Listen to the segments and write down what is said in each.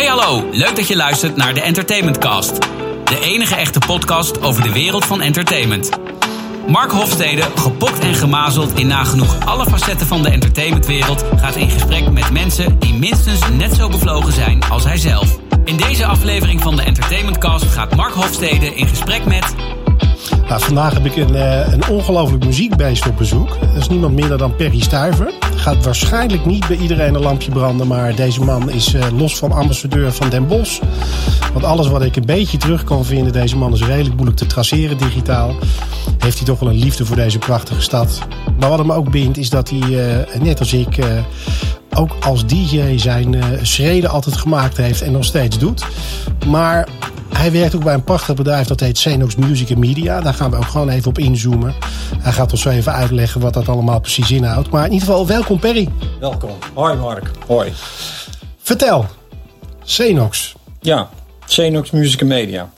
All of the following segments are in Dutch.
Hey hallo, leuk dat je luistert naar de Entertainment Cast. De enige echte podcast over de wereld van entertainment. Mark Hofstede, gepokt en gemazeld in nagenoeg alle facetten van de entertainmentwereld, gaat in gesprek met mensen die minstens net zo bevlogen zijn als hij zelf. In deze aflevering van de Entertainment Cast gaat Mark Hofstede in gesprek met Nou, vandaag heb ik een, eh, een ongelooflijk muziekbeest op bezoek. Dat is niemand minder dan Perry Stuyver. Gaat waarschijnlijk niet bij iedereen een lampje branden, maar deze man is eh, los van ambassadeur van Den Bosch. Want alles wat ik een beetje terug kan vinden, deze man is redelijk moeilijk te traceren digitaal. Heeft hij toch wel een liefde voor deze prachtige stad. Maar wat hem ook bindt, is dat hij, eh, net als ik, ook als DJ zijn schreden altijd gemaakt heeft en nog steeds doet. Maar hij werkt ook bij een prachtig bedrijf dat heet Xenox Music Media. Daar gaan we ook gewoon even op inzoomen. Hij gaat ons zo even uitleggen wat dat allemaal precies inhoudt. Maar in ieder geval, welkom Perry. Welkom. Hoi Mark. Hoi. Vertel, Xenox. Ja, Xenox Music and Media.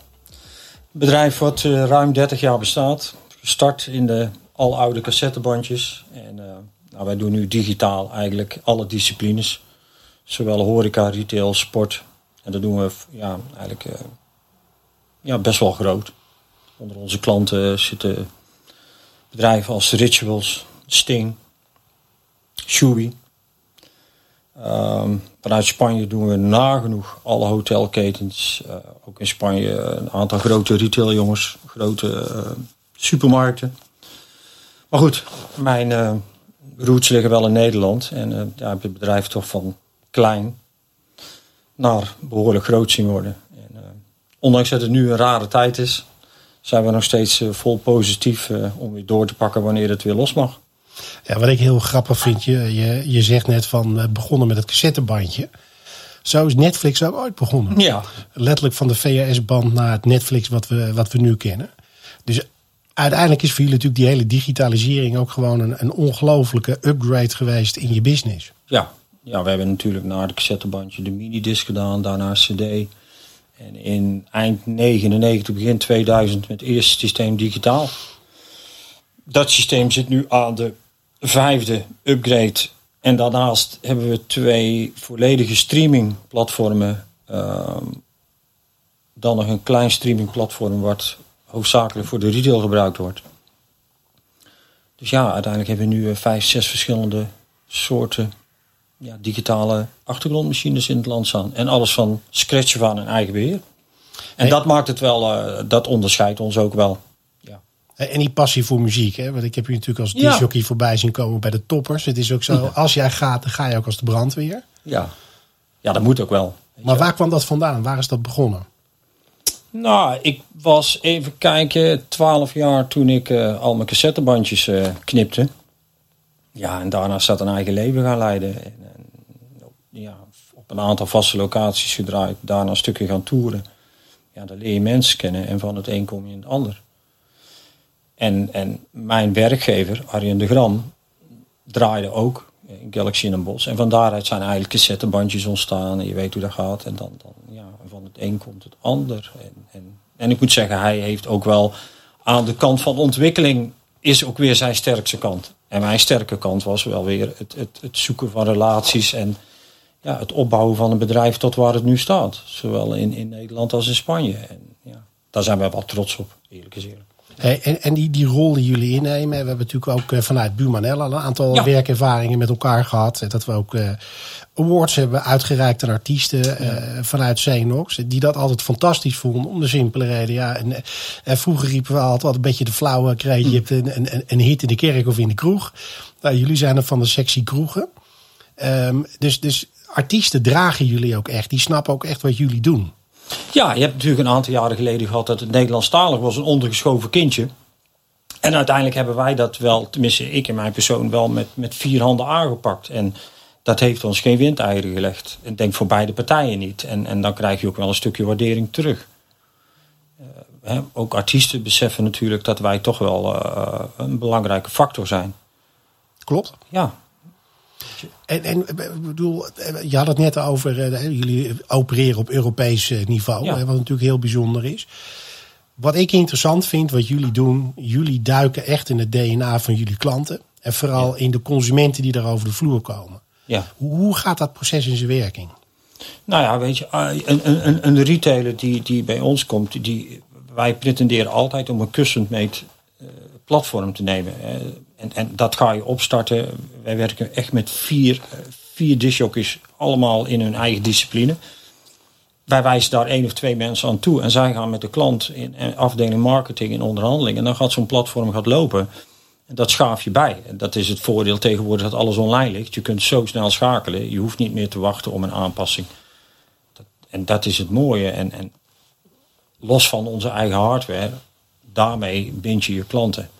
Bedrijf wat eh, ruim 30 jaar bestaat. Gestart in de aloude cassettebandjes. En eh, nou, wij doen nu digitaal eigenlijk alle disciplines. Zowel horeca, retail, sport. En dat doen we ja, eigenlijk eh, ja, best wel groot. Onder onze klanten zitten bedrijven als Rituals, Sting, Shubi. Ehm, vanuit Spanje doen we nagenoeg alle hotelketens. eh, ook in Spanje een aantal grote retailjongens, grote eh, supermarkten. Maar goed, mijn eh, roots liggen wel in Nederland. En daar heb je het bedrijf toch van klein naar behoorlijk groot zien worden. Ondanks dat het nu een rare tijd is, zijn we nog steeds eh, vol positief eh, om weer door te pakken wanneer het weer los mag. Ja, wat ik heel grappig vind, je, je, je zegt net van eh, begonnen met het cassettebandje. Zo is Netflix ook ooit begonnen. Ja, Letterlijk van de VHS-band naar het Netflix wat we, wat we nu kennen. Dus uiteindelijk is voor jullie natuurlijk die hele digitalisering ook gewoon een, een ongelofelijke upgrade geweest in je business. Ja. ja, we hebben natuurlijk na de cassettebandje de minidisc gedaan, daarna cd. En in eind 99, begin 2000 met het eerste systeem digitaal. Dat systeem zit nu aan de vijfde upgrade. En daarnaast hebben we twee volledige streamingplatformen. Ehm, dan nog een klein streamingplatform wat hoofdzakelijk voor de retail gebruikt wordt. Dus ja, uiteindelijk hebben we nu eh, vijf, zes verschillende soorten ja, digitale achtergrondmachines in het land staan. En alles van scratch van een eigen beheer. En dat maakt het wel, eh, dat onderscheidt ons ook wel. Ja. En die passie voor muziek, hè? want ik heb je natuurlijk als Ja. disjockey voorbij zien komen bij de toppers. Het is ook zo, als jij gaat, dan ga je ook als de brandweer. Ja. ja, dat moet ook wel. Maar waar kwam dat vandaan? Waar is dat begonnen? Nou, ik was even kijken, 12 jaar toen ik eh, al mijn cassettebandjes eh, knipte. Ja, en daarna zat een eigen leven gaan leiden. En, en, ja, op een aantal vaste locaties gedraaid, daarna stukken gaan toeren. Ja, dan leer je mensen kennen en van het een kom je in het ander. En, en mijn werkgever, Arjen de Gram, draaide ook in Galaxy in een bos. En van daaruit zijn eigenlijk cassettebandjes ontstaan. En je weet hoe dat gaat. En dan, dan ja, van het een komt het ander. En, en, en ik moet zeggen, hij heeft ook wel aan de kant van ontwikkeling is ook weer zijn sterkste kant. En mijn sterke kant was wel weer het, het, het zoeken van relaties en ja, het opbouwen van een bedrijf tot waar het nu staat. Zowel in, in Nederland als in Spanje. En ja, daar zijn wij wel trots op, eerlijk is eerlijk. Hey, en en die, die rol die jullie innemen, we hebben natuurlijk ook eh, vanuit Bumanella een aantal Ja. werkervaringen met elkaar gehad. En dat we ook eh, awards hebben uitgereikt aan artiesten eh, vanuit Xenox. Die dat altijd fantastisch vonden, om de simpele reden. Ja, en, eh, en vroeger riepen we altijd een beetje de flauwe kreet. Je hebt een, een, een- een hit in de kerk of in de kroeg. Nou, jullie zijn er van de sexy kroegen. Ehm, dus, dus artiesten dragen jullie ook echt. Die snappen ook echt wat jullie doen. Ja, je hebt natuurlijk een aantal jaren geleden gehad dat het Nederlandstalig was een ondergeschoven kindje. En uiteindelijk hebben wij dat wel, tenminste ik in mijn persoon, wel met, met vier handen aangepakt. En dat heeft ons geen windeieren gelegd. Ik denk voor beide partijen niet. En, en dan krijg je ook wel een stukje waardering terug. Eh, hè, ook artiesten beseffen natuurlijk dat wij toch wel eh, een belangrijke factor zijn. Klopt. Ja, En, en bedoel, je had het net over, eh, jullie opereren op Europees eh, niveau, Ja. hè, wat natuurlijk heel bijzonder is. Wat ik interessant vind, wat jullie doen, jullie duiken echt in het DNA van jullie klanten. En vooral in de consumenten die daar over de vloer komen. ja. Hoe, gaat dat proces in zijn werking? Nou ja, weet je, ah, een, een, een retailer die, die bij ons komt, die, wij pretenderen altijd om een kussend uh, platform te nemen. En, en dat ga je opstarten. Wij werken echt met vier, vier allemaal in hun eigen discipline. Wij wijzen daar één of twee mensen aan toe. En zij gaan met de klant in afdeling marketing in onderhandeling. En dan gaat zo'n platform gaat lopen. En dat schaaf je bij. En dat is het voordeel tegenwoordig dat alles online ligt. Je kunt zo snel schakelen. Je hoeft niet meer te wachten om een aanpassing. Dat, en dat is het mooie. En, en los van onze eigen hardware, daarmee bind je je klanten.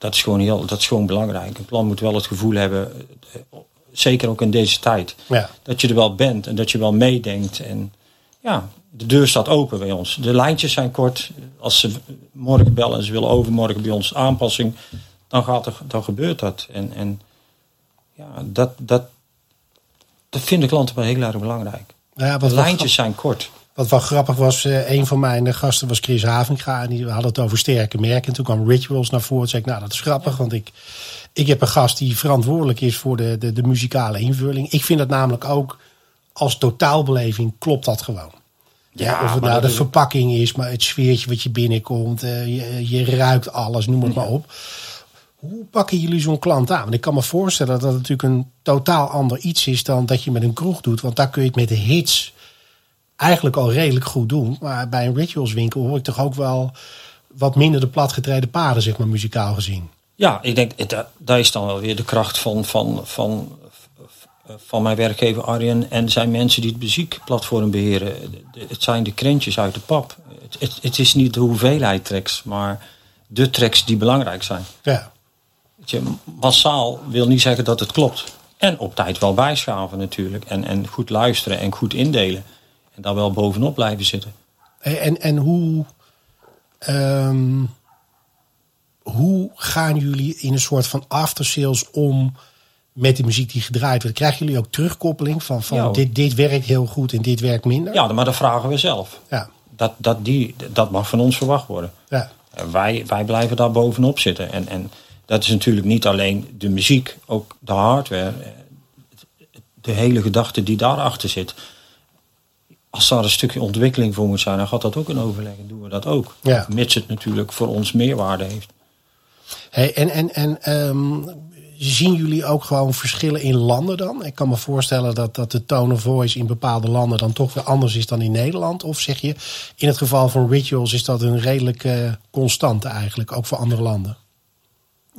Dat is gewoon, heel, dat is gewoon belangrijk. Een klant moet wel het gevoel hebben, eh, zeker ook in deze tijd, ja. dat je er wel bent en dat je wel meedenkt. En ja, de deur staat open bij ons. De lijntjes zijn kort. Als ze morgen bellen en ze willen overmorgen bij ons aanpassing, dan, gaat er, dan gebeurt dat. En, en ja, dat, dat, dat vinden klanten wel heel erg belangrijk. Ja, de lijntjes zijn kort. Wat wel grappig was, uh, een van mijn gasten was Chris Havinga. En die hadden het over sterke merken. En toen kwam Rituals naar voren. Toen zei ik, nou dat is grappig. Want ik, ik heb een gast die verantwoordelijk is voor de, de, de muzikale invulling. Ik vind dat namelijk ook als totaalbeleving klopt dat gewoon. Ja, of het nou de verpakking is, maar het sfeertje wat je binnenkomt. Uh, je, je ruikt alles, noem het maar op. Hoe pakken jullie zo'n klant aan? Want ik kan me voorstellen dat het natuurlijk een totaal ander iets is dan dat je met een kroeg doet. Want daar kun je het met de hits eigenlijk al redelijk goed doen. Maar bij een rituals winkel hoor ik toch ook wel wat minder de platgetreden paden, zeg maar, muzikaal gezien. Ja, ik denk, dat, daar is dan wel weer de kracht van, van, van, van mijn werkgever Arjen en zijn mensen die het muziekplatform beheren. Het zijn de krentjes uit de pap. Het, het, het, is niet de hoeveelheid tracks, maar de tracks die belangrijk zijn. Ja. Je, massaal wil niet zeggen dat het klopt. En op tijd wel bijschaven natuurlijk. En, en goed luisteren en goed indelen. En daar wel bovenop blijven zitten. En, en hoe, um, hoe gaan jullie in een soort van aftersales om met de muziek die gedraaid wordt? Krijgen jullie ook terugkoppeling van, van dit, dit werkt heel goed en dit werkt minder? Ja, maar dat vragen we zelf. Ja. Dat, dat, die, dat mag van ons verwacht worden. Ja. En wij, wij blijven daar bovenop zitten. En, en dat is natuurlijk niet alleen de muziek, ook de hardware. De hele gedachte die daarachter zit als daar een stukje ontwikkeling voor moet zijn, dan gaat dat ook in overleg en doen we dat ook. Ja. Mits het natuurlijk voor ons meerwaarde heeft. Hey, en en, en um, zien jullie ook gewoon verschillen in landen dan? Ik kan me voorstellen dat, dat de tone of voice in bepaalde landen dan toch weer anders is dan in Nederland. Of zeg je, in het geval van rituals is dat een redelijk uh, constante eigenlijk, ook voor andere landen?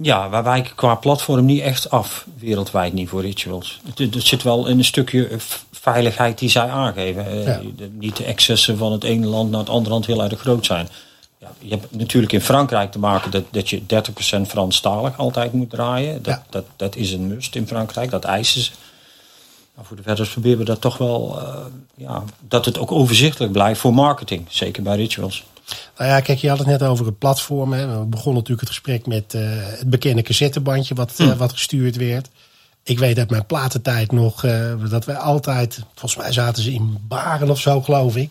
Ja, wij wijken qua platform niet echt af, wereldwijd niet voor rituals. Het, het zit wel in een stukje eh, veiligheid die zij aangeven. Eh, niet de excessen van het ene land naar het andere land heel erg groot zijn. Ja, je hebt natuurlijk in Frankrijk te maken dat, dat je 30% Franstalig altijd moet draaien. Dat, dat, dat is een must in Frankrijk, dat eisen ze. Maar voor de verder proberen we dat toch wel, uh, ja, dat het ook overzichtelijk blijft voor marketing. Zeker bij rituals. Nou ja, kijk, je had het net over het platform. Hè. We begonnen natuurlijk het gesprek met uh, het bekende cassettebandje wat, uh, wat gestuurd werd. Ik weet uit mijn platentijd nog uh, dat wij altijd, volgens mij zaten ze in baren of zo, geloof ik.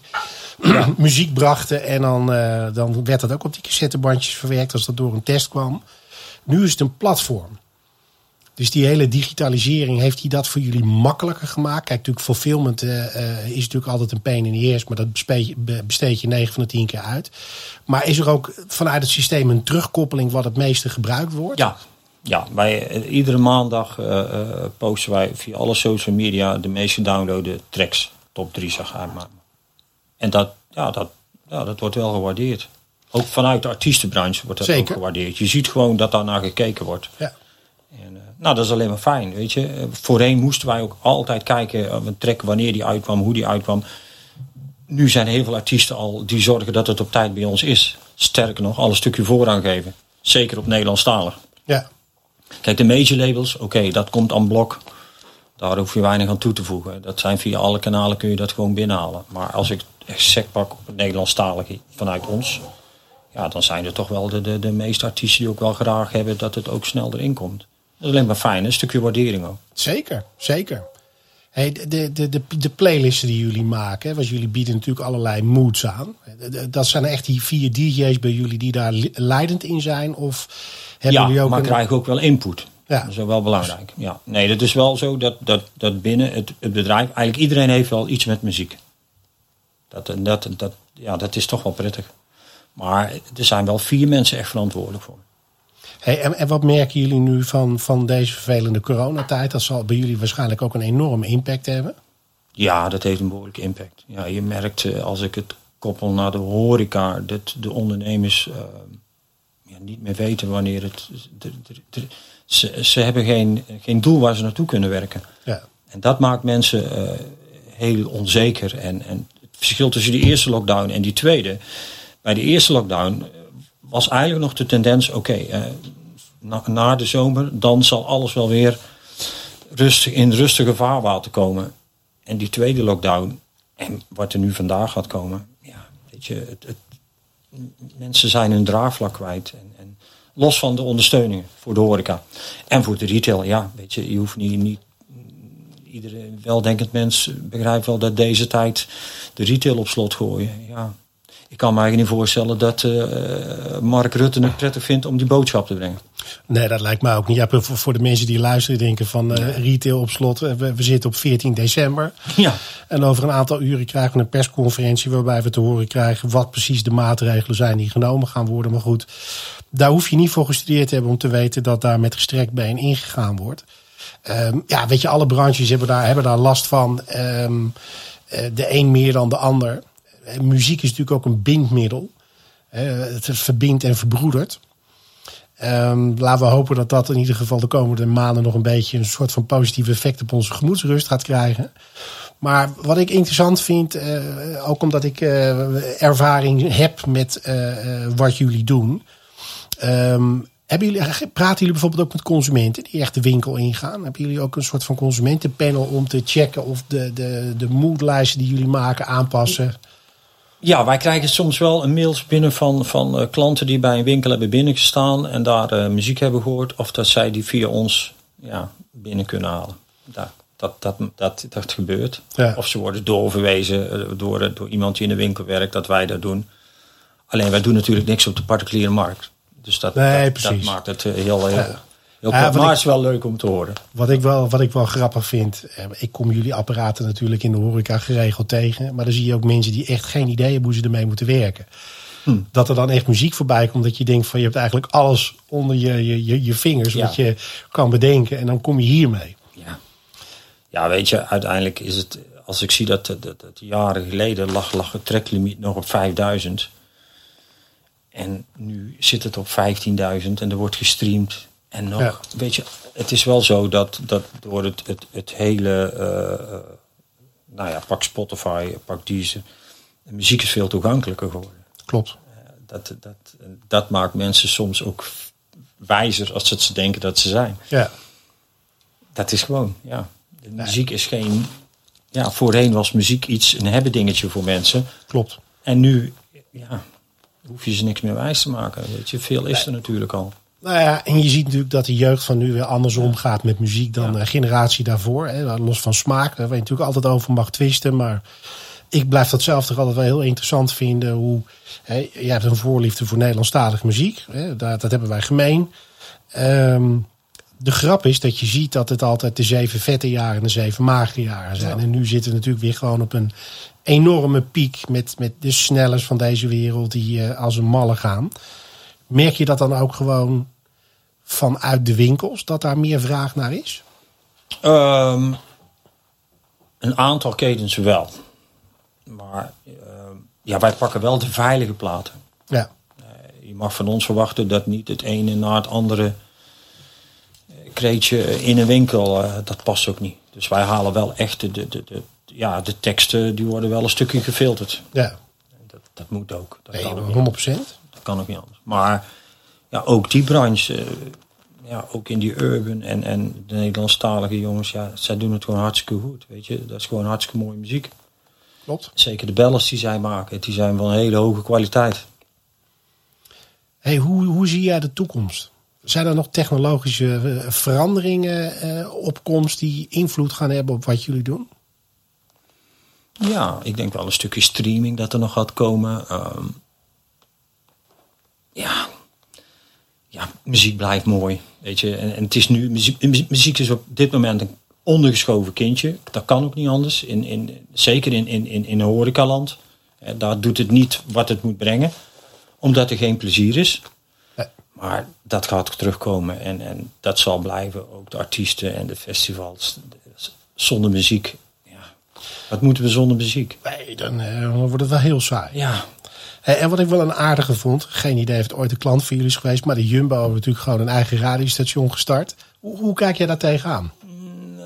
muziek brachten en dan, dan werd dat ook op die cassettebandjes verwerkt als dat door een test kwam. Nu is het een platform. Dus die hele digitalisering, heeft hij dat voor jullie makkelijker gemaakt? Kijk, natuurlijk, fulfillment uh, is natuurlijk altijd een pain in the ass, maar dat besteed je 9 van de 10 keer uit. Maar is er ook vanuit het systeem een terugkoppeling wat het meeste gebruikt wordt? Ja, ja, wij, iedere maandag uh, posten wij via alle social media de meeste downloaden tracks, top 3 zeg maar. En dat, ja, dat, ja, dat wordt wel gewaardeerd. Ook vanuit de artiestenbranche wordt dat Zeker. ook gewaardeerd. Je ziet gewoon dat daar naar gekeken wordt. Ja. Nou, dat is alleen maar fijn, weet je. voorheen moesten wij ook altijd kijken op een track wanneer die uitkwam, hoe die uitkwam. Nu zijn heel veel artiesten al die zorgen dat het op tijd bij ons is. Sterker nog, al een stukje voorrang geven. Zeker op Nederlandstalig. Ja. Kijk, de major labels, oké, okay, dat komt aan blok. Daar hoef je weinig aan toe te voegen. Dat zijn via alle kanalen kun je dat gewoon binnenhalen. Maar als ik echt sec pak op het Nederlandstalige vanuit ons, ja, dan zijn er toch wel de, de, de meeste artiesten die ook wel graag hebben dat het ook snel erin komt. Dat is alleen maar fijn, een stukje waardering ook. Zeker, zeker. Hey, de, de, de, de playlisten die jullie maken, want jullie bieden natuurlijk allerlei moods aan. Dat zijn echt die vier DJ's bij jullie die daar leidend in zijn? Of hebben ja, jullie ook maar een... krijgen ook wel input. Ja. Dat is wel belangrijk. Ja. Nee, dat is wel zo dat, dat, dat binnen het, het bedrijf, eigenlijk iedereen heeft wel iets met muziek. Dat, dat, dat, ja, dat is toch wel prettig. Maar er zijn wel vier mensen echt verantwoordelijk voor. Hey, en, en wat merken jullie nu van, van deze vervelende coronatijd? Dat zal bij jullie waarschijnlijk ook een enorme impact hebben. Ja, dat heeft een behoorlijke impact. Ja, je merkt eh, als ik het koppel naar de horeca, dat de ondernemers uh, ja, niet meer weten wanneer het. De, de, ze, ze hebben geen, geen doel waar ze naartoe kunnen werken. Ja. En dat maakt mensen uh, heel onzeker. En, en het verschil tussen de eerste lockdown en die tweede. Bij de eerste lockdown was eigenlijk nog de tendens: oké, uh, na, na, de zomer, dan zal alles wel weer rustig, in rustige vaarwater komen. En die tweede lockdown, en wat er nu vandaag gaat komen, ja, weet je, het, mensen zijn hun draagvlak kwijt. En, en, los van de ondersteuningen voor de horeca en voor de retail, ja, weet je, je hoeft niet, niet iedere weldenkend mens begrijpt wel dat deze tijd de retail op slot gooien. Ja, ik kan me eigenlijk niet voorstellen dat uh, Mark Rutte het prettig vindt om die boodschap te brengen. Nee, dat lijkt mij ook niet. Ja, voor, de mensen die luisteren denken van uh, retail op slot. We, we, zitten op 14 december. Ja. En over een aantal uren krijgen we een persconferentie waarbij we te horen krijgen wat precies de maatregelen zijn die genomen gaan worden. Maar goed, daar hoef je niet voor gestudeerd te hebben om te weten dat daar met gestrekt been ingegaan wordt. Um, ja, weet je, alle branches hebben daar, hebben daar last van. Um, de een meer dan de ander. Muziek is natuurlijk ook een bindmiddel. het verbindt en verbroedert. Um, laten we hopen dat dat in ieder geval de komende maanden nog een beetje een soort van positief effect op onze gemoedsrust gaat krijgen. Maar wat ik interessant vind, uh, ook omdat ik ervaring heb met wat jullie doen. Um, hebben jullie, praten jullie bijvoorbeeld ook met consumenten die echt de winkel ingaan? Hebben jullie ook een soort van consumentenpanel om te checken of de, de, de moodlijsten die jullie maken aanpassen? Ja, wij krijgen soms wel een mails binnen van, van uh, klanten die bij een winkel hebben binnengestaan en daar uh, muziek hebben gehoord. Of dat zij die via ons ja, binnen kunnen halen. Dat, dat, dat, dat, dat gebeurt. Ja. Of ze worden doorverwezen uh, door, door iemand die in de winkel werkt, dat wij dat doen. Alleen wij doen natuurlijk niks op de particuliere markt. Dus dat, nee, dat, dat, maakt het heel, heel, heel ja, maar is wel leuk om te horen. Wat ik wel, wat ik wel grappig vind. Ik kom jullie apparaten natuurlijk in de horeca geregeld tegen. Maar dan zie je ook mensen die echt geen idee hebben hoe ze ermee moeten werken. Hm. Dat er dan echt muziek voorbij komt. Dat je denkt van je hebt eigenlijk alles onder je, je, je, vingers. Wat je kan bedenken. En dan kom je hiermee. Ja. ja, weet je, uiteindelijk is het. Als ik zie dat, dat, dat jaren geleden lag, lag het treklimiet nog op 5000. En nu zit het op 15.000 en er wordt gestreamd. En nog, weet je, het is wel zo dat, dat door het, het, het hele, uh, nou ja, pak Spotify, pak Deezer, de muziek is veel toegankelijker geworden. Klopt. Uh, dat, dat, dat maakt mensen soms ook wijzer als ze denken dat ze zijn. Ja. Dat is gewoon, ja. De muziek is geen, ja, voorheen was muziek iets, een hebben dingetje voor mensen. Klopt. En nu, ja, hoef je ze niks meer wijs te maken. Weet je, veel is er natuurlijk al. Nou ja, en je ziet natuurlijk dat de jeugd van nu weer andersom gaat met muziek dan de generatie daarvoor. Hè. Los van smaak, waar je natuurlijk altijd over mag twisten. Maar ik blijf dat zelf toch altijd wel heel interessant vinden. Hoe, hè, jij hebt een voorliefde voor Nederlandstalige muziek. Hè, dat, dat hebben wij gemeen. Um, de grap is dat je ziet dat het altijd de zeven vette jaren en de zeven magere jaren zijn. En nu zitten we natuurlijk weer gewoon op een enorme piek met, met de snellers van deze wereld die uh, als een malle gaan. Merk je dat dan ook gewoon vanuit de winkels, dat daar meer vraag naar is? Um, een aantal ketens wel. Maar uh, ja, wij pakken wel de veilige platen. Ja. Uh, je mag van ons verwachten dat niet het ene na het andere kreetje in een winkel, uh, dat past ook niet. Dus wij halen wel echt de, de, de, ja, de teksten, die worden wel een stukje gefilterd. Ja. Dat, dat moet ook. Dat nee, kan 100%. Dat kan ook niet anders. Maar ja, ook die branche, uh, ja, ook in die urban en, en de Nederlandstalige jongens, ja, zij doen het gewoon hartstikke goed. Weet je, dat is gewoon hartstikke mooie muziek. Klopt. Zeker de ballers die zij maken, die zijn van hele hoge kwaliteit. Hey, hoe, hoe zie jij de toekomst? Zijn er nog technologische eh, veranderingen uh, op komst die invloed gaan hebben op wat jullie doen? Ja, ik denk wel een stukje streaming dat er nog gaat komen. Um, ja, ja, muziek blijft mooi. Weet je, en, en het is nu, muziek, muziek is op dit moment een ondergeschoven kindje. Dat kan ook niet anders. In, in, zeker in, in, in, in een horecaland. Eh, daar doet het niet wat het moet brengen. Omdat er geen plezier is. Maar dat gaat terugkomen. En, en dat zal blijven. Ook de artiesten en de festivals. Zonder muziek. Ja. Wat moeten we zonder muziek? Nee, dan uh, wordt het wel heel saai. Ja. En wat ik wel een aardige vond, geen idee of het ooit een klant van jullie is geweest, maar de Jumbo hebben natuurlijk gewoon een eigen radiostation gestart. Hoe, kijk jij daar tegenaan?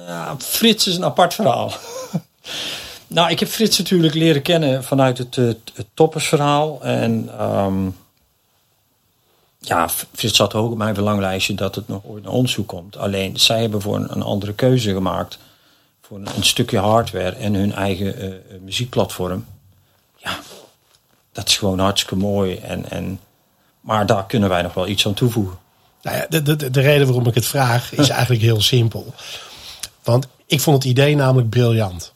Nou, Frits is een apart verhaal. nou, ik heb Frits natuurlijk leren kennen vanuit het, het, het toppersverhaal. En um, ja, Frits zat ook op mijn verlanglijstje dat het nog ooit naar ons toe komt. Alleen, zij hebben voor een, andere keuze gemaakt. Voor een, stukje hardware en hun eigen uh, muziekplatform. Ja, dat is gewoon hartstikke mooi. En, en, maar daar kunnen wij nog wel iets aan toevoegen. Nou ja, de, de, de reden waarom ik het vraag is eigenlijk heel simpel. Want ik vond het idee namelijk briljant.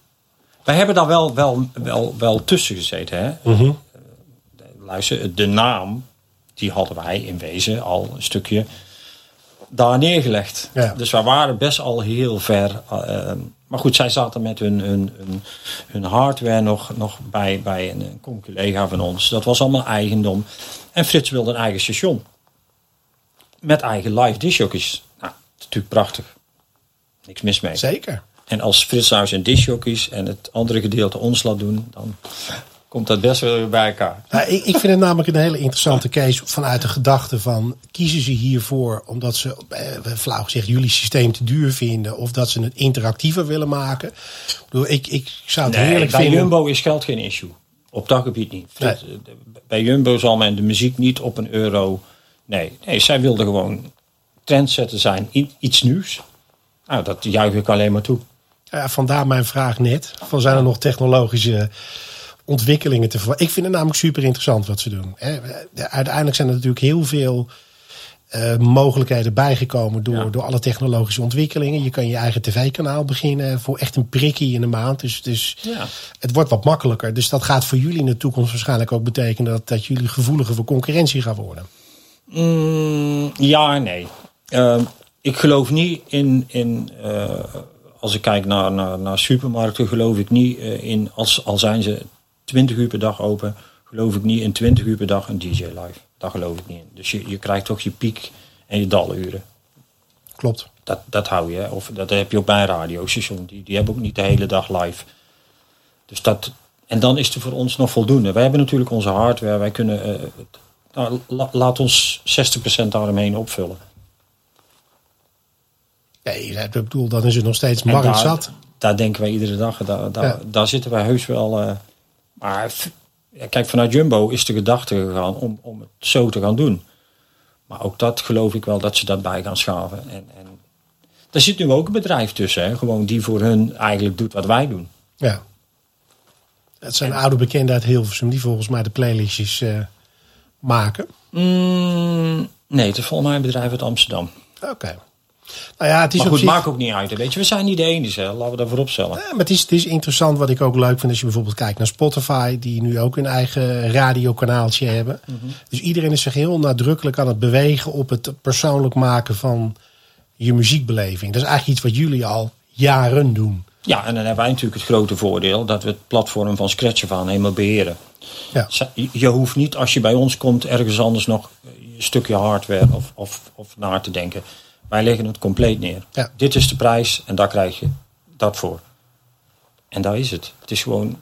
Wij hebben daar wel, wel, wel, wel tussen gezeten. Hè? Mm -hmm. Luister, de naam, die hadden wij in wezen al een stukje daar neergelegd. Ja. Dus we waren best al heel ver. Uh, maar goed, zij zaten met hun, hun, hun, hun hardware nog, nog bij, bij een, een collega van ons. Dat was allemaal eigendom. En Frits wilde een eigen station. Met eigen live discjockeys. Nou, natuurlijk prachtig. Niks mis mee. Zeker. En als Frits nou zijn discjockeys en het andere gedeelte ons laat doen, dan komt dat best wel weer bij elkaar. Ja, ik, ik vind het namelijk een hele interessante case vanuit de gedachte van kiezen ze hiervoor omdat ze, eh, flauw gezegd, jullie systeem te duur vinden of dat ze het interactiever willen maken. Ik, bedoel, ik, ik zou het nee, heerlijk bij vinden. Jumbo is geld geen issue. Op dat gebied niet. Nee. Bij Jumbo zal men de muziek niet op een euro. Nee, nee zij wilden gewoon trendsetter zijn, iets nieuws. Nou, dat juich ik alleen maar toe. Ja, vandaar mijn vraag net. Van zijn er nog technologische ontwikkelingen te verwachten? Ik vind het namelijk super interessant wat ze doen. Uiteindelijk zijn er natuurlijk heel veel uh, mogelijkheden bijgekomen door, ja. door alle technologische ontwikkelingen. Je kan je eigen tv-kanaal beginnen voor echt een prikkie in de maand. Dus, dus ja. het wordt wat makkelijker. Dus dat gaat voor jullie in de toekomst waarschijnlijk ook betekenen dat, dat jullie gevoeliger voor concurrentie gaan worden. Mm, ja nee. Uh, ik geloof niet in, in uh, als ik kijk naar, naar, naar supermarkten, geloof ik niet uh, in, als, al zijn ze 20 uur per dag open, geloof ik niet in 20 uur per dag een DJ live. Daar geloof ik niet in. Dus je, je krijgt toch je piek en je daluren. Klopt. Dat, dat hou je. Of dat heb je op mijn radiostation. Die, die hebben ook niet de hele dag live. Dus dat, en dan is het voor ons nog voldoende. Wij hebben natuurlijk onze hardware. Wij kunnen, uh, nou, la, laat ons 60% daaromheen opvullen. Nee, ik bedoel, dan is het nog steeds markt daar, zat. Daar denken wij iedere dag. Daar, daar, ja. daar zitten wij heus wel. Uh, maar kijk, vanuit Jumbo is de gedachte gegaan om, om het zo te gaan doen. Maar ook dat geloof ik wel dat ze dat bij gaan schaven. En, en daar zit nu ook een bedrijf tussen, hè? gewoon die voor hun eigenlijk doet wat wij doen. Ja. Het zijn oude bekenden uit Hilversum die volgens mij de playlistjes uh, maken. Mm, nee, het is volgens mij een bedrijf uit Amsterdam. Oké. Okay. Nou ja, het is maar goed, zich... maakt ook niet uit. Weet je, we zijn niet de enige. Laten we dat voorop stellen. Ja, maar het is, het is interessant wat ik ook leuk vind als je bijvoorbeeld kijkt naar Spotify, die nu ook een eigen radiokanaaltje hebben. Mhm. Mm -hmm. Dus iedereen is zich heel nadrukkelijk aan het bewegen op het persoonlijk maken van je muziekbeleving. Dat is eigenlijk iets wat jullie al jaren doen. Ja, en dan hebben wij natuurlijk het grote voordeel dat we het platform van Scratch aan helemaal beheren. Ja. Je hoeft niet als je bij ons komt ergens anders nog een stukje hardware of, of, of naar te denken. Wij leggen het compleet neer. Ja. Dit is de prijs en daar krijg je dat voor. En daar is het. Het is gewoon.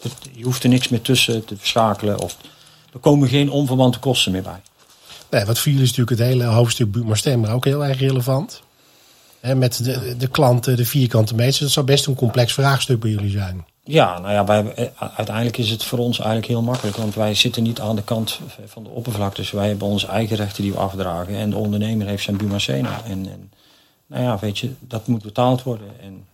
Het, je hoeft er niks meer tussen te verschakelen. Of, er komen geen onverwante kosten meer bij. Nee, wat voor jullie is natuurlijk het hele hoofdstuk Buma Stemmer ook heel erg relevant. He, met de, de klanten, de vierkante meters. Dat zou best een complex vraagstuk bij jullie zijn. Ja, nou ja, wij, uiteindelijk is het voor ons eigenlijk heel makkelijk. Want wij zitten niet aan de kant van de oppervlakte. Dus wij hebben onze eigen rechten die we afdragen. En de ondernemer heeft zijn Buma Sena. En, en nou ja, weet je, dat moet betaald worden. En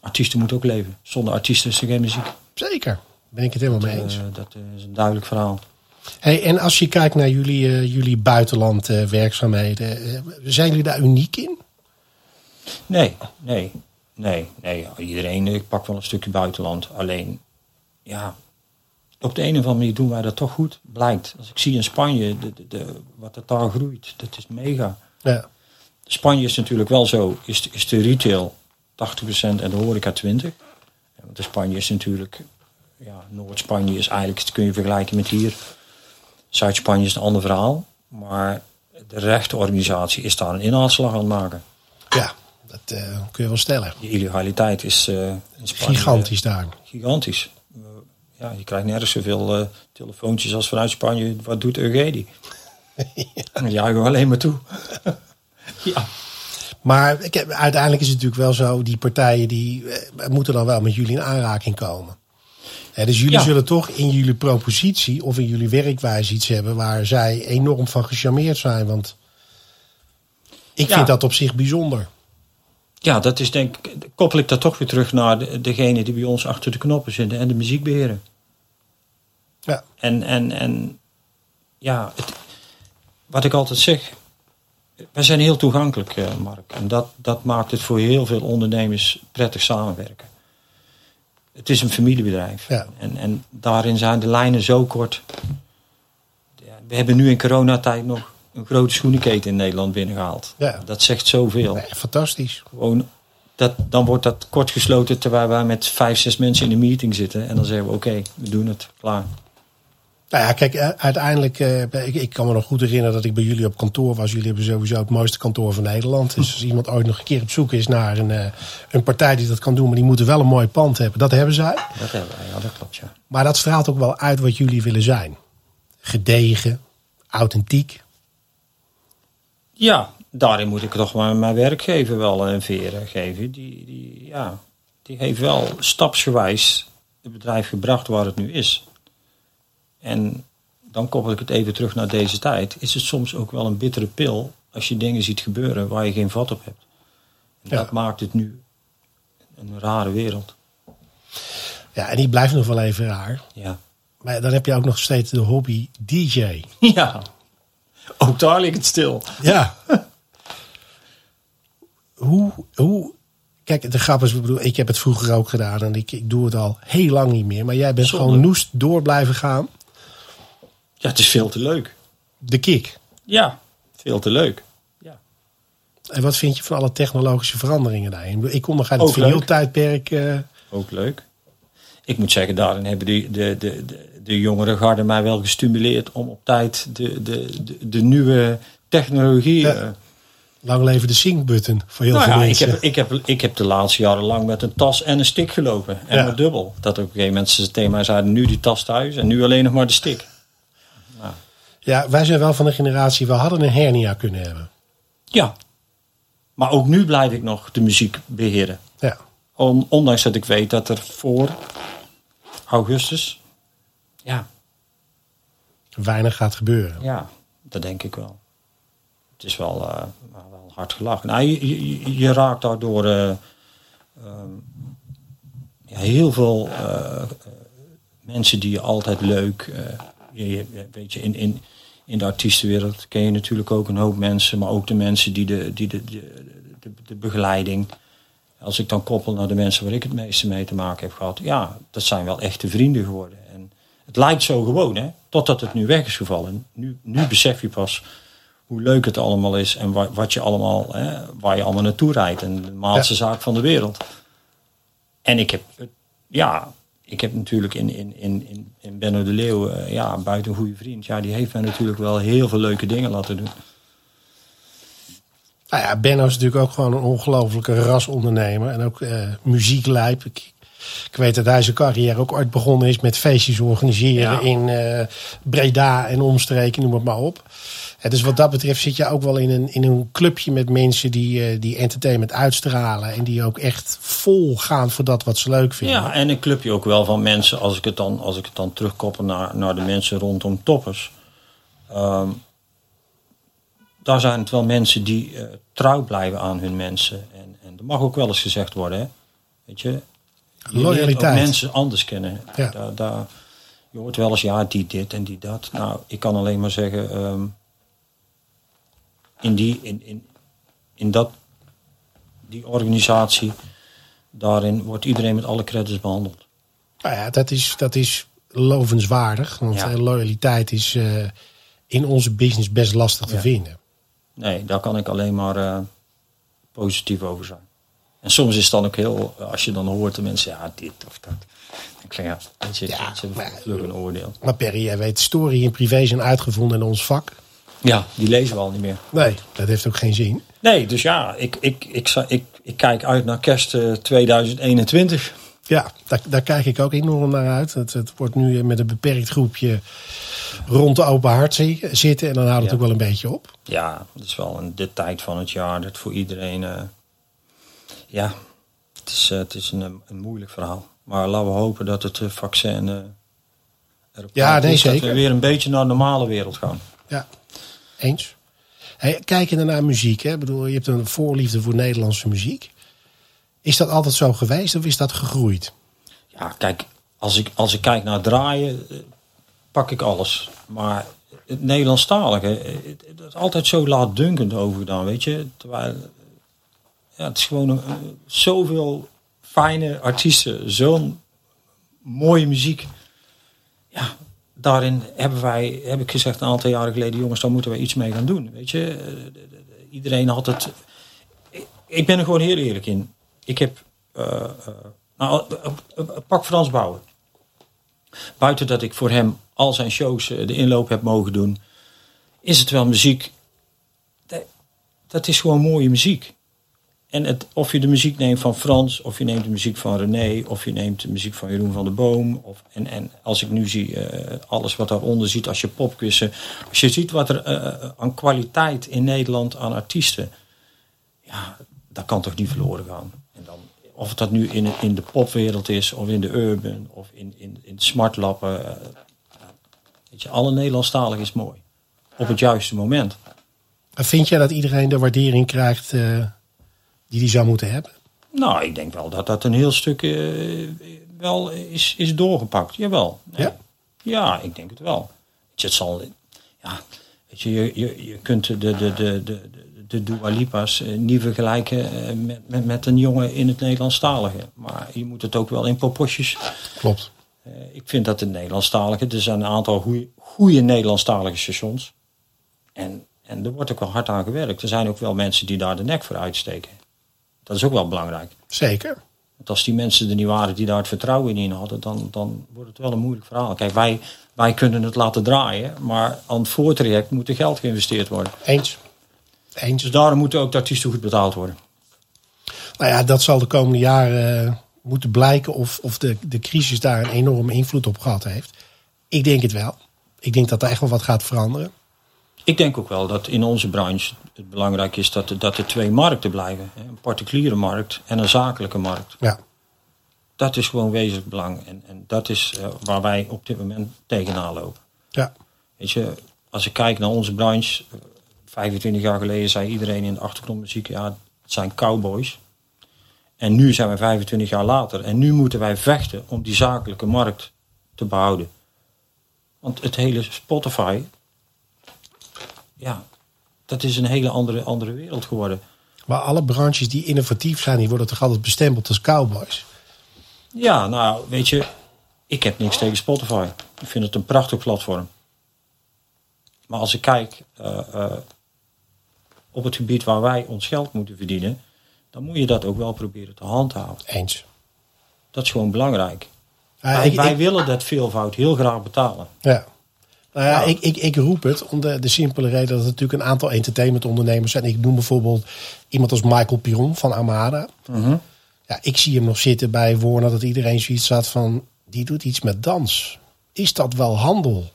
artiesten moeten ook leven. Zonder artiesten is er geen muziek. Zeker, ben ik het helemaal mee eens. Uh, dat is een duidelijk verhaal. Hey, en als je kijkt naar jullie, uh, jullie buitenland uh, werkzaamheden, zijn jullie daar uniek in? Nee, nee. Nee, nee, iedereen, ik pak wel een stukje buitenland. Alleen, ja, op de een of andere manier doen wij dat toch goed, blijkt. Als ik zie in Spanje de, de, de, wat het daar groeit, dat is mega. Ja. Spanje is natuurlijk wel zo, is, is de retail 80% en de horeca 20%. Ja, Want de Spanje is natuurlijk, ja, Noord-Spanje is eigenlijk, dat kun je vergelijken met hier. Zuid-Spanje is een ander verhaal. Maar de rechtenorganisatie is daar een inhaalslag aan het maken. ja, dat eh, kun je wel stellen. De illegaliteit is eh, Spanje Gigantisch daar. gigantisch. Eh, ja, je krijgt nergens zoveel eh, telefoontjes als vanuit Spanje. Wat doet Eugedi? ja. Ja, ik alleen maar toe. ja. Maar ik heb, uiteindelijk is het natuurlijk wel zo, die partijen die eh, moeten dan wel met jullie in aanraking komen. Hè, dus jullie Ja. zullen toch in jullie propositie of in jullie werkwijze iets hebben waar zij enorm van gecharmeerd zijn. Want ik Ja. vind dat op zich bijzonder. Ja, dat is denk ik, koppel ik dat toch weer terug naar de, degene die bij ons achter de knoppen zitten en de muziek beheren. Ja, En, en, en ja, het, wat ik altijd zeg, wij zijn heel toegankelijk, eh, Mark. En dat, dat maakt het voor heel veel ondernemers prettig samenwerken. Het is een familiebedrijf. Ja. En, en daarin zijn de lijnen zo kort. We hebben nu in coronatijd nog een grote schoenenketen in Nederland binnengehaald. Ja. Dat zegt zoveel. nee, fantastisch. Gewoon, dat, dan wordt dat kort gesloten terwijl wij met vijf, zes mensen in een meeting zitten. En dan zeggen we oké, we doen het, klaar. Nou ja, kijk, eh, uiteindelijk, eh, ik, ik kan me nog goed herinneren dat ik bij jullie op kantoor was. Jullie hebben sowieso het mooiste kantoor van Nederland. Dus als iemand ooit nog een keer op zoek is naar een, eh, een partij die dat kan doen, maar die moeten wel een mooi pand hebben. Dat hebben zij. Dat hebben wij, ja, dat klopt, ja. Maar dat straalt ook wel uit wat jullie willen zijn. Gedegen, authentiek. Ja, daarin moet ik toch maar mijn werkgever wel een veren geven. Die, die, ja, die heeft wel stapsgewijs het bedrijf gebracht waar het nu is. En dan koppel ik het even terug naar deze tijd. Is het soms ook wel een bittere pil als je dingen ziet gebeuren waar je geen vat op hebt. En Ja. Dat maakt het nu een rare wereld. Ja, en die blijft nog wel even raar. Ja. Maar dan heb je ook nog steeds de hobby DJ. ja, ook daar ligt het stil. Ja. hoe, hoe, kijk, de grap is, ik bedoel, ik heb het vroeger ook gedaan en ik, ik doe het al heel lang niet meer. Maar jij bent Zonde. gewoon noest door blijven gaan. Ja, het is veel te leuk. De kick. Ja, veel te leuk. Ja. En wat vind je van alle technologische veranderingen daarin? Ik kom nog uit het leuk. vinyltijdperk. eh Ook leuk. Ik moet zeggen, daarin hebben die, de, de, de, de jongere garde mij wel gestimuleerd om op tijd de, de, de, de nieuwe technologie. Ja. eh, lang leven de sync-button voor heel nou veel ja, ik mensen. heb, ik, heb, ik heb de laatste jaren lang met een tas en een stick gelopen. En Ja. met dubbel. Dat op een gegeven moment ze tegen mij zeiden, nu die tas thuis en nu alleen nog maar de stick. Ja, wij zijn wel van de generatie, we hadden een hernia kunnen hebben. Ja. Maar ook nu blijf ik nog de muziek beheren. Ja. On- ondanks dat ik weet dat er voor augustus, ja, Weinig gaat gebeuren. Ja, dat denk ik wel. Het is wel, eh, wel hard gelachen. Nou, je, je, je raakt daardoor eh, ehm, ja, heel veel eh, mensen die je altijd leuk. je- weet je, in, in, in de artiestenwereld ken je natuurlijk ook een hoop mensen, maar ook de mensen die de, die de, de, de, de begeleiding. Als ik dan koppel naar de mensen waar ik het meeste mee te maken heb gehad, ja, dat zijn wel echte vrienden geworden. Het lijkt zo gewoon, hè, totdat het nu weg is gevallen. Nu, nu besef je pas hoe leuk het allemaal is en wa- wat je allemaal, hè, waar je allemaal naartoe rijdt. En de maalste zaak van de wereld. En ik heb, ja, ik heb natuurlijk in, in, in, in, in Benno de Leeuw, eh, ja, buiten een goede vriend, ja, die heeft mij natuurlijk wel heel veel leuke dingen laten doen. Nou ja, Benno is natuurlijk ook gewoon een ongelofelijke rasondernemer. En ook eh muzieklijp. Ik, ik weet dat hij zijn carrière ook ooit begonnen is met feestjes organiseren Ja. in eh, Breda en omstreken, noem het maar op. Dus wat dat betreft zit je ook wel in een, in een clubje met mensen die, eh, die entertainment uitstralen. En die ook echt vol gaan voor dat wat ze leuk vinden. Ja, en een clubje ook wel van mensen, als ik het dan, als ik het dan terugkoppel naar, naar de mensen rondom toppers. Ehm, daar zijn het wel mensen die eh, trouw blijven aan hun mensen. En, en dat mag ook wel eens gezegd worden, hè. Weet je? Je Loyaliteit. mensen anders kennen. Ja. Daar, daar, je hoort wel eens, ja, die dit en die dat. Nou, ik kan alleen maar zeggen, ehm, in, die, in, in, in dat, die organisatie, daarin wordt iedereen met alle credits behandeld. Nou ja, dat is, dat is lovenswaardig. Want Ja. eh, loyaliteit is eh, in onze business best lastig te vinden. Nee, daar kan ik alleen maar eh, positief over zijn. En soms is het dan ook heel, als je dan hoort de mensen, ja, dit of dat. Ik zeg ja, weet je, Ja, ze maar- hebben vlug een oordeel. Maar Perry, jij weet, story en privé zijn uitgevonden in ons vak. Ja, die lezen we al niet meer. Nee, dat heeft ook geen zin. Nee, dus ja, ik, ik, ik, ik, kijk uit naar kerst eh, 2021. Ja, daar, daar kijk ik ook enorm naar uit. Het, het wordt nu eh, met een beperkt groepje rond de open hart zi- zitten. En dan houdt het Ja. ook wel een beetje op. Ja, het is wel een, de tijd van het jaar dat voor iedereen. eh, ja, het is, eh, het is een, een moeilijk verhaal. Maar laten we hopen dat het eh, vaccin. eh erop Ja, nee, is, Dat we weer een beetje naar de normale wereld gaan. Ja, eens. Hey, kijk je naar muziek, hè? Ik bedoel, je hebt een voorliefde voor Nederlandse muziek. Is dat altijd zo geweest of is dat gegroeid? Ja, kijk, als ik, als ik kijk naar draaien, pak ik alles. Maar het Nederlandstalige, het is altijd zo laatdunkend overgedaan, weet je. Terwijl, ja, het is gewoon eh, zoveel fijne artiesten, zo'n mooie muziek. Ja, daarin hebben wij, heb ik gezegd een aantal jaren geleden, jongens, daar moeten we iets mee gaan doen. Weet je, Eh, de- de- de- iedereen had het. Ik- ben er gewoon heel eerlijk in. Ik heb. eh, nou, pak Frans Bauer. Buiten dat ik voor hem al zijn shows de inloop heb mogen doen, is het wel muziek. Dat is gewoon mooie muziek. En het, of je de muziek neemt van Frans, of je neemt de muziek van René, of je neemt de muziek van Jeroen van der Boom. Of, en, en als ik nu zie eh, alles wat daaronder ziet, als je popquizzen, als je ziet wat er eh, aan kwaliteit in Nederland aan artiesten, ja, dat kan toch niet verloren gaan. En dan, of het dat nu in, in de popwereld is, of in de urban, of in, in, in smartlappen. eh, weet je, alle Nederlandstalig is mooi. Op het juiste moment. En Vind jij dat iedereen de waardering krijgt eh, die die zou moeten hebben? Nou, ik denk wel dat dat een heel stuk eh, wel is, is doorgepakt. Jawel. Nee. Ja? Ja, ik denk het wel. Het zal, ja, weet je, je, je, je kunt de, de, de, de, de, de Dua Lipa's eh, niet vergelijken eh, met, met, met een jongen in het Nederlandstalige. Maar je moet het ook wel in proporties. Klopt. ik vind dat het Nederlandstalige, er zijn een aantal goede Nederlandstalige stations. En, en er wordt ook wel hard aan gewerkt. Er zijn ook wel mensen die daar de nek voor uitsteken. Dat is ook wel belangrijk. Zeker. Want als die mensen er niet waren die daar het vertrouwen in hadden, dan, dan wordt het wel een moeilijk verhaal. Kijk, wij, wij kunnen het laten draaien, maar aan het voortraject moet er geld geïnvesteerd worden. Eens. Eens. Dus daarom moeten ook de artiesten goed betaald worden. Nou ja, dat zal de komende jaren eh, moeten blijken of, of de, de crisis daar een enorme invloed op gehad heeft. Ik denk het wel. Ik denk dat er echt wel wat gaat veranderen. Ik denk ook wel dat in onze branche het belangrijk is dat er, dat er twee markten blijven. Een particuliere markt en een zakelijke markt. Ja, Dat is gewoon wezenlijk belang. En, en dat is eh, waar wij op dit moment tegenaan lopen. ja. Weet je, als ik kijk naar onze branche, eh, 25 jaar geleden zei iedereen in de achtergrondmuziek, ja, het zijn cowboys. En nu zijn we 25 jaar later en nu moeten wij vechten om die zakelijke markt te behouden. Want het hele Spotify, ja, dat is een hele andere, andere wereld geworden. Maar alle branches die innovatief zijn, die worden toch altijd bestempeld als cowboys. Ja, nou, weet je, ik heb niks tegen Spotify. Ik vind het een prachtig platform. Maar als ik kijk eh, eh, op het gebied waar wij ons geld moeten verdienen, dan moet je dat ook wel proberen te handhaven. Eens. Dat is gewoon belangrijk. Wij ik- wij ik- willen dat veelvoud heel graag betalen. Ja. Nou ja, Ja. Ik, ik, ik roep het om de, de simpele reden dat er natuurlijk een aantal entertainmentondernemers zijn. Ik noem bijvoorbeeld iemand als Michael Piron van Armada. Ja, ik zie hem nog zitten bij Warner dat iedereen zoiets had van, die doet iets met dans. Is dat wel handel?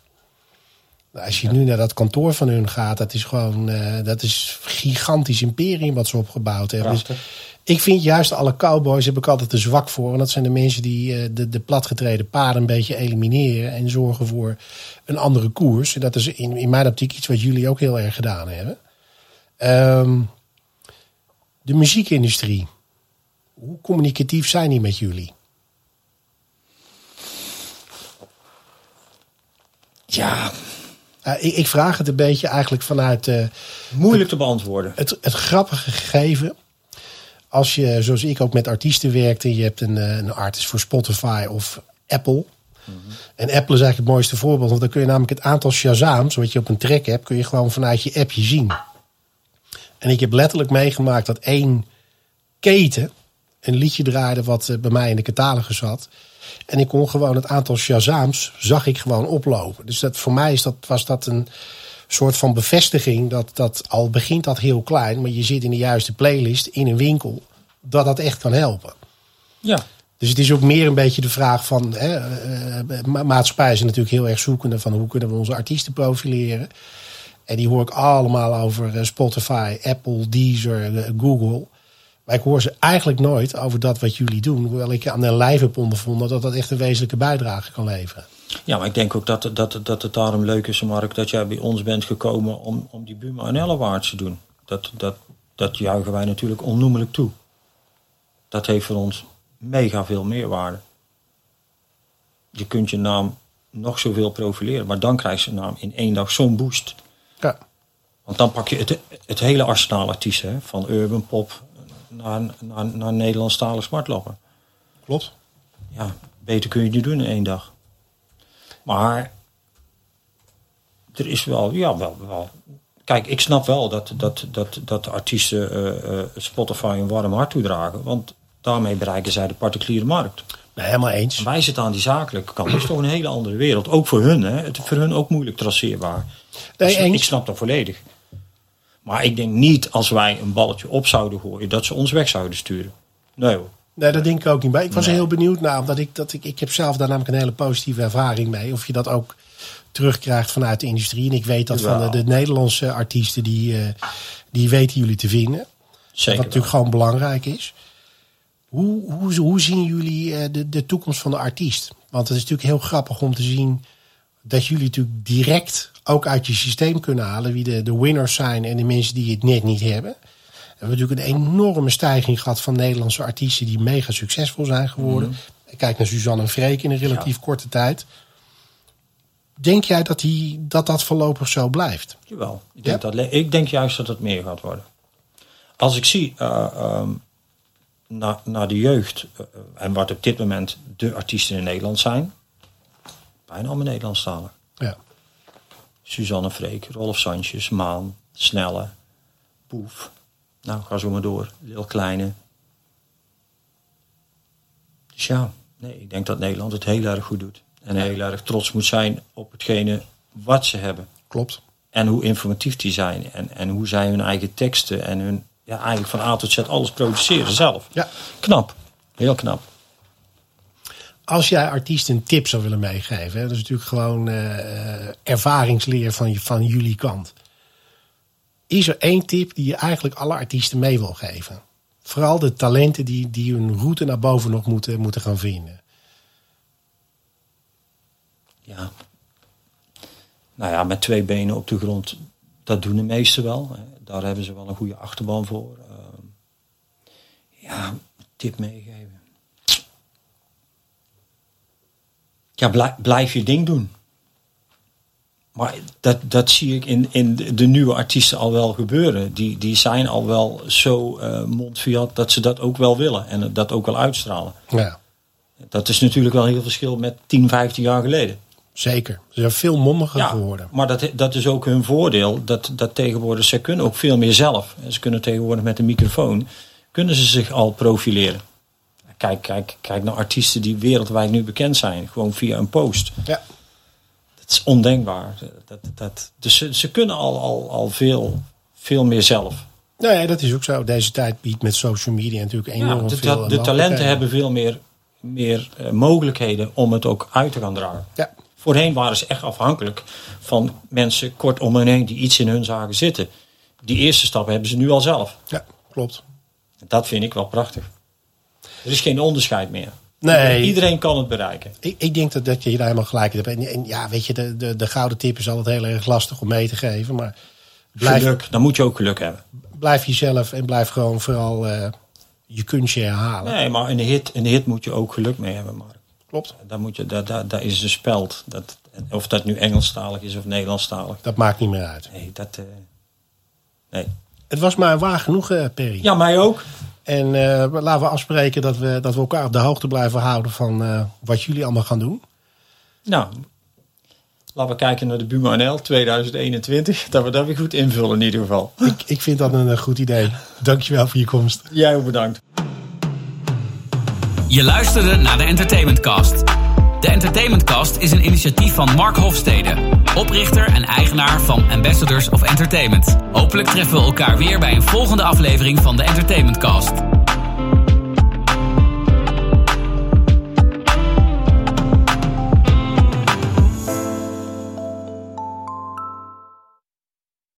Als je nu naar dat kantoor van hun gaat, dat is gewoon, eh, dat is gigantisch imperium wat ze opgebouwd hebben. Dus ik vind juist alle cowboys heb ik altijd te zwak voor. En dat zijn de mensen die eh, de, de platgetreden paden een beetje elimineren. En zorgen voor een andere koers. En dat is in, in mijn optiek iets wat jullie ook heel erg gedaan hebben. Ehm, de muziekindustrie. Hoe communicatief zijn die met jullie? Ja, ik, ik vraag het een beetje eigenlijk vanuit eh, moeilijk te beantwoorden. het, het grappige gegeven. Als je, zoals ik ook met artiesten werkte, je hebt een, eh, een artist voor Spotify of Apple. En Apple is eigenlijk het mooiste voorbeeld. Want dan kun je namelijk het aantal Shazams, wat je op een track hebt, kun je gewoon vanuit je appje zien. En ik heb letterlijk meegemaakt dat één keten een liedje draaide wat eh, bij mij in de catalogus zat. En ik kon gewoon het aantal Shazams, zag ik gewoon oplopen. Dus dat, voor mij is dat, was dat een soort van bevestiging dat, dat al begint dat heel klein, maar je zit in de juiste playlist in een winkel, dat dat echt kan helpen. Ja, Dus het is ook meer een beetje de vraag van. Hè, eh, ma- maatschappij is natuurlijk heel erg zoekende van hoe kunnen we onze artiesten profileren. En die hoor ik allemaal over eh, Spotify, Apple, Deezer, eh, Google. Maar ik hoor ze eigenlijk nooit over dat wat jullie doen. Hoewel ik aan de lijf heb ondervonden dat dat echt een wezenlijke bijdrage kan leveren. Ja, maar ik denk ook dat, dat, dat het daarom leuk is, Mark, dat jij bij ons bent gekomen om, om die Buma en Awards te doen. Dat, dat, dat juichen wij natuurlijk onnoemelijk toe. Dat heeft voor ons mega veel meerwaarde. Je kunt je naam nog zoveel profileren, maar dan krijg je naam in één dag zo'n boost. Ja, Want dan pak je het, het hele arsenaal artiesten, hè, van urban pop naar, naar, naar Nederlandstalig klopt. Ja, beter kun je het niet doen in één dag. Maar er is wel, ja, wel, wel. Kijk, ik snap wel dat, dat, dat, dat artiesten eh, eh, Spotify een warm hart toedragen. Want daarmee bereiken zij de particuliere markt. Nee, helemaal En eens. wij zitten aan die zakelijke kant. Dat is toch een hele andere wereld. Ook voor hun, hè. Het is voor hun ook moeilijk traceerbaar. Nee, Dus eens. ik snap dat volledig. Maar ik denk niet als wij een balletje op zouden gooien, dat ze ons weg zouden sturen. Nee hoor. Nee, dat denk ik ook niet. Maar ik was Nee. heel benieuwd naar. Omdat ik, dat ik, ik heb zelf daar namelijk een hele positieve ervaring mee. Of je dat ook terugkrijgt vanuit de industrie. En ik weet dat van de, de Nederlandse artiesten, die, eh, die weten jullie te vinden. Zeker. wat natuurlijk wel. gewoon belangrijk is. Hoe, hoe, hoe zien jullie eh, de, de toekomst van de artiest? Want het is natuurlijk heel grappig om te zien dat jullie natuurlijk direct ook uit je systeem kunnen halen wie de, de winners zijn en de mensen die het net niet hebben. We hebben natuurlijk een enorme stijging gehad van Nederlandse artiesten die mega succesvol zijn geworden. Ik kijk naar Suzanne en Freek in een relatief korte tijd. Denk jij dat, die, dat dat voorlopig zo blijft? Jawel. Ik denk, Ja? dat, ik denk juist dat het meer gaat worden. Als ik zie eh, ehm, naar, naar de jeugd eh, en wat op dit moment de artiesten in Nederland zijn, bijna allemaal Nederlandstalig. Ja. Suzanne Freek, Rolf Sanchez, Maan, Snelle, Poef. Nou, ga zo maar door. Lil Kleine. Dus ja, nee, ik denk dat Nederland het heel erg goed doet. En heel erg trots moet zijn op hetgene wat ze hebben. Klopt. En hoe informatief die zijn. En, en hoe zij hun eigen teksten en hun, ja, eigenlijk van A tot Z alles produceren zelf. Ja. Knap. Heel knap. Als jij artiesten een tip zou willen meegeven, hè, dat is natuurlijk gewoon eh, ervaringsleer van, van jullie kant. Is er één tip die je eigenlijk alle artiesten mee wil geven? Vooral de talenten die, die hun route naar boven nog moeten, moeten gaan vinden. Ja. Nou ja, met twee benen op de grond, dat doen de meesten wel. Daar hebben ze wel een goede achterban voor. Ehm, ja, tip meegeven. Ja, blijf, blijf je ding doen. Maar dat, dat zie ik in, in de, nieuwe artiesten al wel gebeuren. Die, die zijn al wel zo eh mondfiat dat ze dat ook wel willen. En dat ook wel uitstralen. Ja, Dat is natuurlijk wel heel verschil met 10, 15 jaar geleden. zeker. Ze zijn veel mondiger Ja, geworden. maar dat, dat is ook hun voordeel. Dat, dat tegenwoordig, ze kunnen ook veel meer zelf. Ze kunnen tegenwoordig met een microfoon, kunnen ze zich al profileren. Kijk, kijk, kijk naar artiesten die wereldwijd nu bekend zijn. Gewoon via een post. Ja, Dat is ondenkbaar. Dat, dat, dus ze, ze kunnen al, al, al veel, veel meer zelf. nee, dat is ook zo. Deze tijd biedt met social media natuurlijk enorm Ja, de, veel de, de talenten hebben veel meer, meer eh, mogelijkheden om het ook uit te gaan dragen. Ja, Voorheen waren ze echt afhankelijk van mensen kort om hen heen die iets in hun zaken zitten. Die eerste stap hebben ze nu al zelf. ja, klopt. Dat vind ik wel prachtig. Er is geen onderscheid meer. Nee. Iedereen kan het bereiken. Ik, ik denk dat, dat je hier helemaal gelijk in hebt. En, en ja, weet je, de, de, de gouden tip is altijd heel erg lastig om mee te geven. Maar blijf, Geluk, dan moet je ook geluk hebben. blijf jezelf en blijf gewoon vooral eh, je kunstje herhalen. Nee, maar in de hit, in de hit moet je ook geluk mee hebben, Mark. Klopt. Daar, moet je, daar, daar, daar is een speld. Dat, of dat nu Engelstalig is of Nederlandstalig. Dat maakt niet meer uit. Nee, dat... eh, nee. Het was maar waar genoeg, eh, Perry. Ja, mij ook. En eh, laten we afspreken dat we, dat we elkaar op de hoogte blijven houden van eh, wat jullie allemaal gaan doen. Nou, laten we kijken naar de Buma NL 2021. Dat we dat weer goed invullen in ieder geval. Ik, ik vind dat een eh, goed idee. Dankjewel voor je komst. Jij ook bedankt. Je luisterde naar de Entertainment Cast. De Entertainment Cast is een initiatief van Mark Hofstede, oprichter en eigenaar van Ambassadors of Entertainment. Hopelijk treffen we elkaar weer bij een volgende aflevering van de Entertainment Cast.